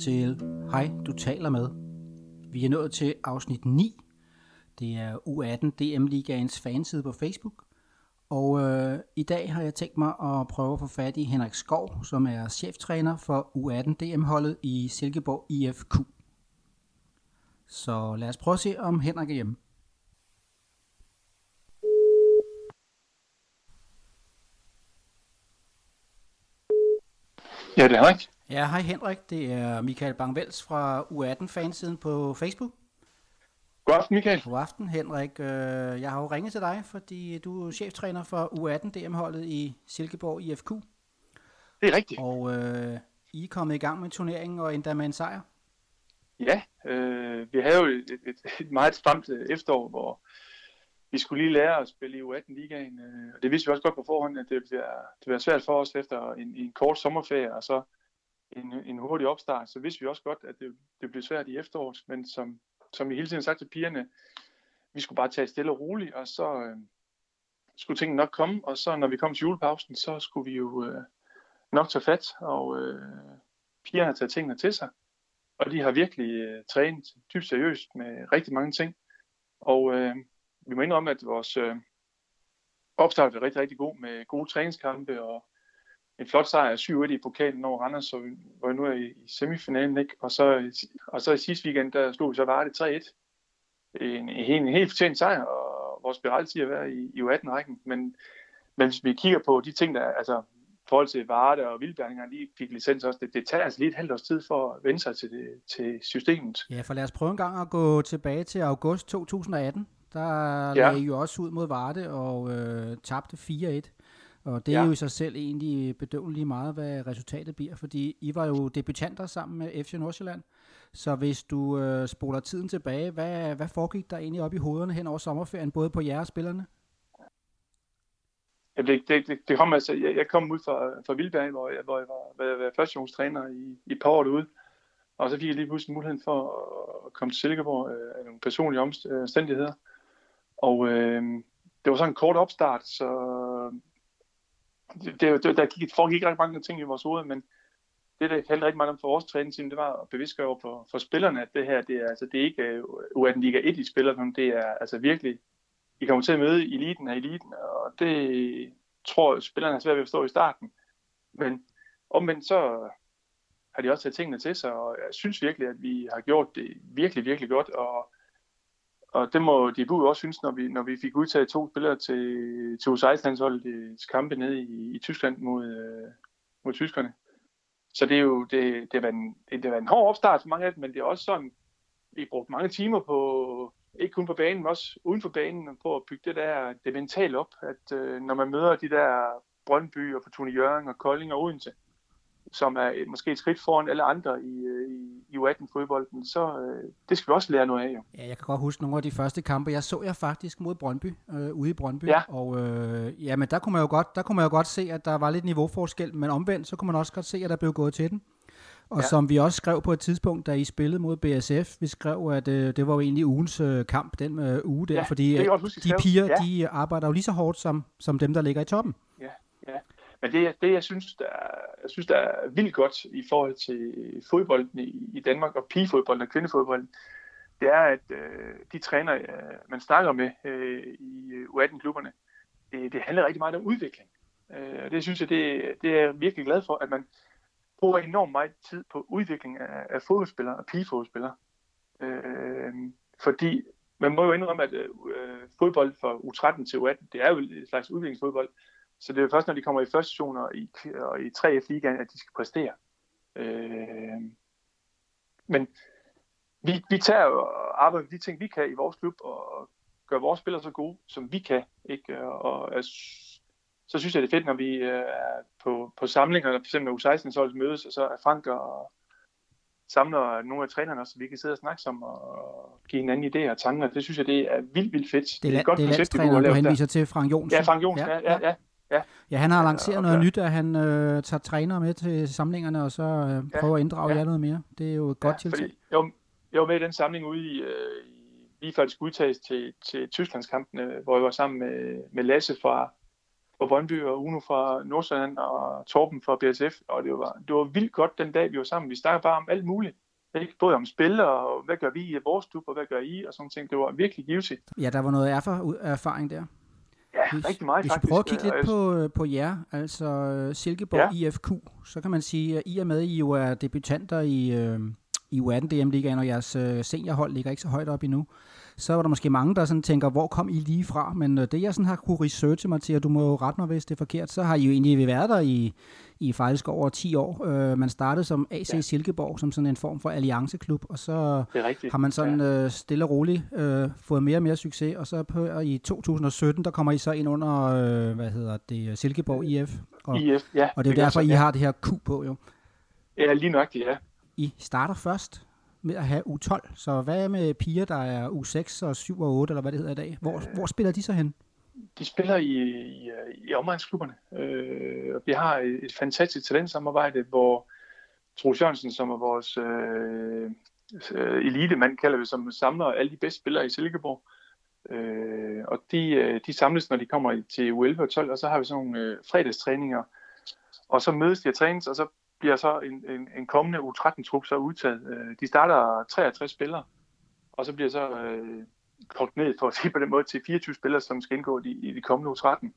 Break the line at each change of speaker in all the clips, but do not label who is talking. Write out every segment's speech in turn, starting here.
til Hej, du taler med. Vi er nået til afsnit 9. Det er U18 DM Ligaens fanside på Facebook. Og øh, i dag har jeg tænkt mig at prøve at få fat i Henrik Skov, som er cheftræner for U18 DM-holdet i Silkeborg IFQ. Så lad os prøve at se, om Henrik er hjemme.
Ja, det er Henrik.
Ja, hej Henrik. Det er Michael Bangvels fra U18-fansiden på Facebook.
God aften, Michael.
God aften, Henrik. Øh, jeg har jo ringet til dig, fordi du er cheftræner for U18 DM-holdet i Silkeborg IFQ.
Det er rigtigt.
Og øh, I er kommet i gang med turneringen og endda med en sejr.
Ja, øh, vi havde jo et, et, et meget stramt øh, efterår, hvor vi skulle lige lære at spille i U18-ligaen. Øh, og det vidste vi også godt på forhånd, at det være, det være svært for os efter en, en kort sommerferie, og så en, en hurtig opstart. Så vidste vi også godt, at det, det blev svært i efteråret, men som, som vi hele tiden sagde sagt til pigerne, vi skulle bare tage stille og roligt, og så øh, skulle tingene nok komme, og så når vi kom til julepausen, så skulle vi jo øh, nok tage fat, og øh, pigerne har taget tingene til sig, og de har virkelig øh, trænet dybt seriøst med rigtig mange ting, og øh, vi må indrømme, at vores øh, opstart var rigtig, rigtig god med gode træningskampe, og en flot sejr 7-1 i pokalen over Randers, så vi var nu i, i semifinalen, ikke? Og så, og så i sidste weekend, der slog vi så Varde 3-1. En, en, en helt fortjent sejr, og vores spiral siger at være i, i U18-rækken. Men, men hvis vi kigger på de ting, der altså forhold til Varde og Vildbjerninger, de fik licens også, det, det tager altså lige et halvt års tid for at vende sig til, det, til systemet.
Ja, for lad os prøve en gang at gå tilbage til august 2018. Der ja. lagde I jo også ud mod Varde og øh, tabte 4-1. Og det er ja. jo i sig selv egentlig bedøvende meget, hvad resultatet bliver, fordi I var jo debutanter sammen med FC Nordsjælland. Så hvis du øh, spoler tiden tilbage, hvad, hvad foregik der egentlig op i hovederne hen over sommerferien, både på jer og spillerne?
Ja, det, det, det, det kom altså, jeg, jeg kom ud fra, fra Vildberg, hvor jeg, hvor jeg var, var, var førstejonstræner i, i et par år derude. Og så fik jeg lige pludselig muligheden for at komme til Silkeborg øh, af nogle personlige omstændigheder. Og øh, det var sådan en kort opstart, så det, det, der gik, foregik ikke mange ting i vores hoved, men det, der handler rigtig meget om for vores træningsteam, det var at bevidstgøre for, for spillerne, at det her, det er, altså, det er ikke øh, U18 Liga 1, I spiller, men det er altså virkelig, I kommer til at møde eliten af eliten, og det tror spillerne har svært ved at forstå i starten. Men omvendt så har de også taget tingene til sig, og jeg synes virkelig, at vi har gjort det virkelig, virkelig godt, og og det må de DBU også synes, når vi, når vi fik udtaget to spillere til, til U16-landsholdets kampe nede i, i Tyskland mod, øh, mod tyskerne. Så det er jo det, det, var en, det, det var en hård opstart for mange af dem, men det er også sådan, vi brugte mange timer på, ikke kun på banen, men også uden for banen, på at bygge det der det mentale op, at øh, når man møder de der Brøndby og Fortuna Jørgen og Kolding og Odense, som er måske et skridt foran alle andre i, øh, i, i U18-fodbolden, så øh, det skal vi også lære noget af. Jo.
Ja, jeg kan godt huske nogle af de første kampe, jeg så jeg faktisk mod Brøndby, øh, ude i Brøndby,
ja.
og øh, ja, men der kunne, man jo godt, der kunne man jo godt se, at der var lidt niveauforskel, men omvendt, så kunne man også godt se, at der blev gået til den. Og ja. som vi også skrev på et tidspunkt, da I spillede mod BSF, vi skrev, at øh, det var jo egentlig ugens øh, kamp, den øh, uge der,
ja,
fordi øh, de piger, ja. de arbejder jo lige så hårdt som, som dem, der ligger i toppen.
Ja. Men det, det jeg, synes, der, jeg synes, der er vildt godt i forhold til fodbolden i, i Danmark, og pigefodbolden og kvindefodbolden, det er, at øh, de træner, øh, man snakker med øh, i øh, U18-klubberne, det, det handler rigtig meget om udvikling. Øh, og det synes jeg, det, det er jeg virkelig glad for, at man bruger enormt meget tid på udvikling af, af fodboldspillere og pigefodboldspillere. Øh, fordi man må jo indrømme, at øh, fodbold fra U13 til U18, det er jo et slags udviklingsfodbold, så det er først, når de kommer i første station og i, og i 3F ligaen, at de skal præstere. Øh, men vi, vi tager og arbejder med de ting, vi kan i vores klub, og gør vores spillere så gode, som vi kan. Ikke? Og, og så synes jeg, det er fedt, når vi øh, er på, på samlinger, for eksempel når U16-holdet mødes, og så er Frank og samler nogle af trænerne, så vi kan sidde og snakke sammen og give hinanden idéer og tanker. Det synes jeg, det er vildt, vildt fedt.
Det er, det er, godt det er landstræneren, du henviser til, Frank Jonsen.
Ja, Frank Jonsen, ja, ja, ja. Ja.
Ja, han har lanceret noget nyt, at han øh, tager trænere med til samlingerne, og så øh, ja. prøver at inddrage ja. jer noget mere. Det er jo et godt ja, tiltag.
Jeg var, jeg var med i den samling ude i, øh, lige før det skulle udtages til, til Tysklandskampene, hvor jeg var sammen med, med Lasse fra, fra Brøndby og Uno fra Nordsjælland og Torben fra BSF, og det var, det var vildt godt den dag, vi var sammen. Vi snakkede bare om alt muligt. Ikke? Både om spillere, og hvad gør vi i vores klub, og hvad gør I, og sådan ting. Det var virkelig givetigt.
Ja, der var noget erfaring der.
Ja, hvis, rigtig meget
hvis faktisk. Hvis prøver at kigge lidt på, på jer, altså Silkeborg ja. IFQ, så kan man sige, at I er med, I jo er debutanter i, øh, i U18 DM-ligaen, og jeres øh, seniorhold ligger ikke så højt op endnu så var der måske mange, der sådan tænker, hvor kom I lige fra? Men øh, det, jeg sådan har kunne researche mig til, og du må jo rette mig, hvis det er forkert, så har I jo egentlig været der i, i faktisk over 10 år. Øh, man startede som AC ja. Silkeborg, som sådan en form for allianceklub, og så har man sådan ja. øh, stille og roligt øh, fået mere og mere succes, og så på, og i 2017, der kommer I så ind under, øh, hvad hedder det, Silkeborg IF. Og,
IF, ja.
Og det er jo derfor, I har det her Q på, jo.
Ja, lige nok, ja.
I starter først med at have U12. Så hvad med piger, der er U6 og 7 og 8, eller hvad det hedder i dag? Hvor, øh, hvor spiller de så hen?
De spiller i, i, i omegnsklubberne. Øh, vi har et, et fantastisk talentsamarbejde, hvor Troels Jørgensen, som er vores øh, øh, elitemand, kalder vi, som samler alle de bedste spillere i Silkeborg. Øh, og de, øh, de samles, når de kommer til U11 og 12, og så har vi sådan nogle øh, fredagstræninger. Og så mødes de og trænes, og så bliver så en, en, en kommende U13-trup så udtaget. Øh, de starter 63 spillere, og så bliver så øh, kogt ned, for at sige på den måde, til 24 spillere, som skal indgå i, i de kommende U13.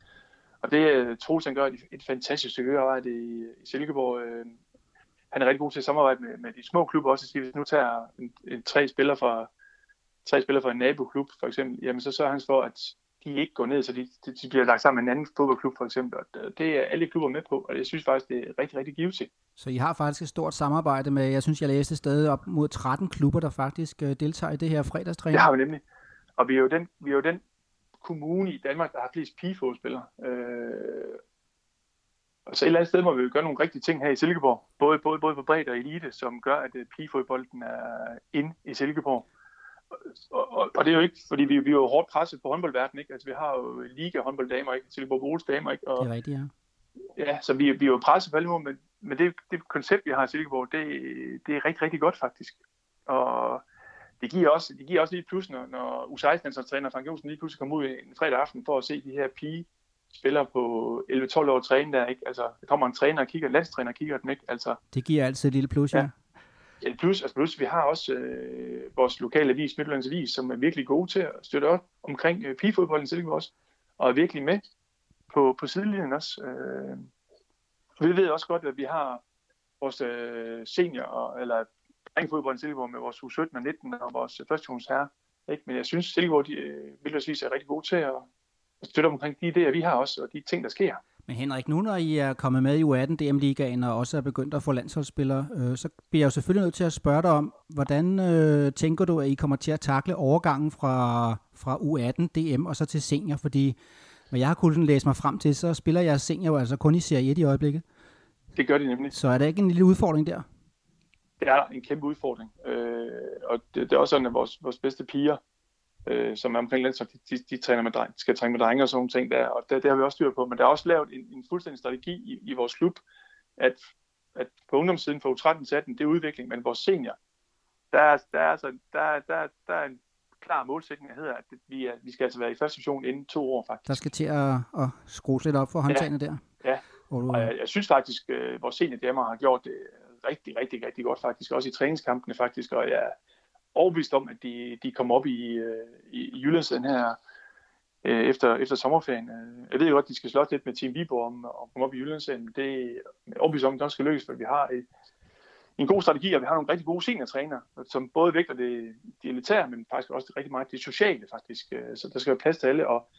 Og det øh, Troels, han gør et, et fantastisk stykke arbejde i, i Silkeborg. Øh, han er rigtig god til at samarbejde med, med de små klubber også. Hvis nu tager en, en, tre spillere fra tre spillere fra en naboklub, for eksempel, jamen så sørger han for, at de ikke går ned, så de, de bliver lagt sammen med en anden fodboldklub for eksempel. Og det er alle klubber med på, og jeg synes faktisk, det er rigtig, rigtig givetigt.
Så I har faktisk et stort samarbejde med, jeg synes, jeg læste stadig op mod 13 klubber, der faktisk øh, deltager i det her fredagstræning.
Det har vi nemlig. Og vi er jo den, vi er jo den kommune i Danmark, der har flest pigefodspillere. Øh, og så et eller andet sted må vi jo gøre nogle rigtige ting her i Silkeborg, både, både, både på bredde og elite, som gør, at øh, pigefodbolden er ind i Silkeborg og, og, det er jo ikke, fordi vi, vi er jo hårdt presset på håndboldverdenen, ikke? Altså vi har jo liga håndbolddamer, ikke? Silkeborg Boles damer, ikke?
Og, det er rigtigt, ja.
Ja, så vi, vi er jo presset på alle måder, men, men det, det koncept, vi har i Silkeborg, det, det er rigtig, rigtig godt faktisk. Og det giver også, det giver også lige plus, når, når U16-træner Frank Johnsen lige pludselig kommer ud en fredag aften for at se de her pige spiller på 11-12 år træne der, ikke? Altså, der kommer en træner og kigger, landstræner og kigger den, ikke? Altså,
det giver altid et lille plus, ja. ja.
Ja, plus, altså plus, vi har også øh, vores lokale avis, Midtjyllands Avis, som er virkelig gode til at støtte op omkring øh, pigefodbolden i Silkeborg også, og er virkelig med på, på sidelinjen også. Øh, vi ved også godt, at vi har vores øh, senior, eller drengefodbold i Silkeborg med vores U17 og 19 og vores første herre. Ikke? Men jeg synes, Silkeborg de, øh, er rigtig gode til at, at støtte omkring de idéer, vi har også, og de ting, der sker.
Men Henrik, nu når I er kommet med i U18 DM-ligaen og også er begyndt at få landsholdsspillere, øh, så bliver jeg jo selvfølgelig nødt til at spørge dig om, hvordan øh, tænker du, at I kommer til at takle overgangen fra, fra U18 DM og så til senior? Fordi hvad jeg har kunnet læse mig frem til, så spiller jeg senior jo altså kun i Serie 1 i øjeblikket.
Det gør de nemlig.
Så er der ikke en lille udfordring der?
Det er en kæmpe udfordring. Øh, og det, det er også sådan, at vores, vores bedste piger, øh, som er omkring landshold, de, de, de træner med dreng, skal træne med drenge og sådan nogle ting der, og det, det har vi også styr på. Men der er også lavet en, en fuldstændig strategi i, i vores klub, at, at på ungdomssiden for U13 til 18, det er udvikling, men vores senior, der er, der er, altså, der, der, der er en klar målsætning, der hedder, at vi, er, vi skal altså være i første division inden to år faktisk.
Der skal til at, at skrue lidt op for håndtagene
ja.
der.
Ja, og jeg, jeg synes faktisk, at øh, vores senior har gjort det rigtig, rigtig, rigtig godt faktisk, også i træningskampene faktisk, og jeg, overbevist om, at de, de kommer op i, øh, i, i her øh, efter, efter sommerferien. Øh, jeg ved godt, at de skal slås lidt med Team Viborg om at komme op i Jyllandsen. men det er overbevist om, at det skal lykkes, for vi har et, en god strategi, og vi har nogle rigtig gode seniortræner, som både vægter det, det elitære, men faktisk også det rigtig meget det sociale faktisk. Øh, så der skal være plads til alle, og,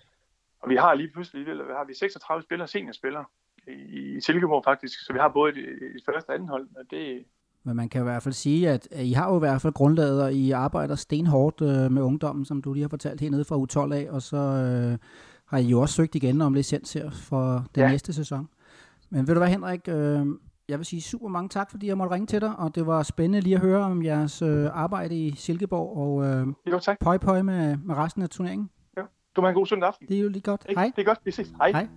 og vi har lige pludselig vi har vi 36 spillere, seniorspillere i, i Silkeborg faktisk, så vi har både et, et første og andet hold, og det,
men man kan i hvert fald sige, at I har jo i hvert fald grundlaget, og I arbejder stenhårdt øh, med ungdommen, som du lige har fortalt hernede fra U12 af, og så øh, har I jo også søgt igen om licens her for den ja. næste sæson. Men ved du hvad, Henrik? Øh, jeg vil sige super mange tak, fordi jeg måtte ringe til dig, og det var spændende lige at høre om jeres øh, arbejde i Silkeborg, og øh,
jo, tak.
pøj pøj med, med resten af turneringen.
Ja. Du må have en god søndag aften.
Det er jo lige godt.
Hej. Det er godt, vi ses. Hej. Hej.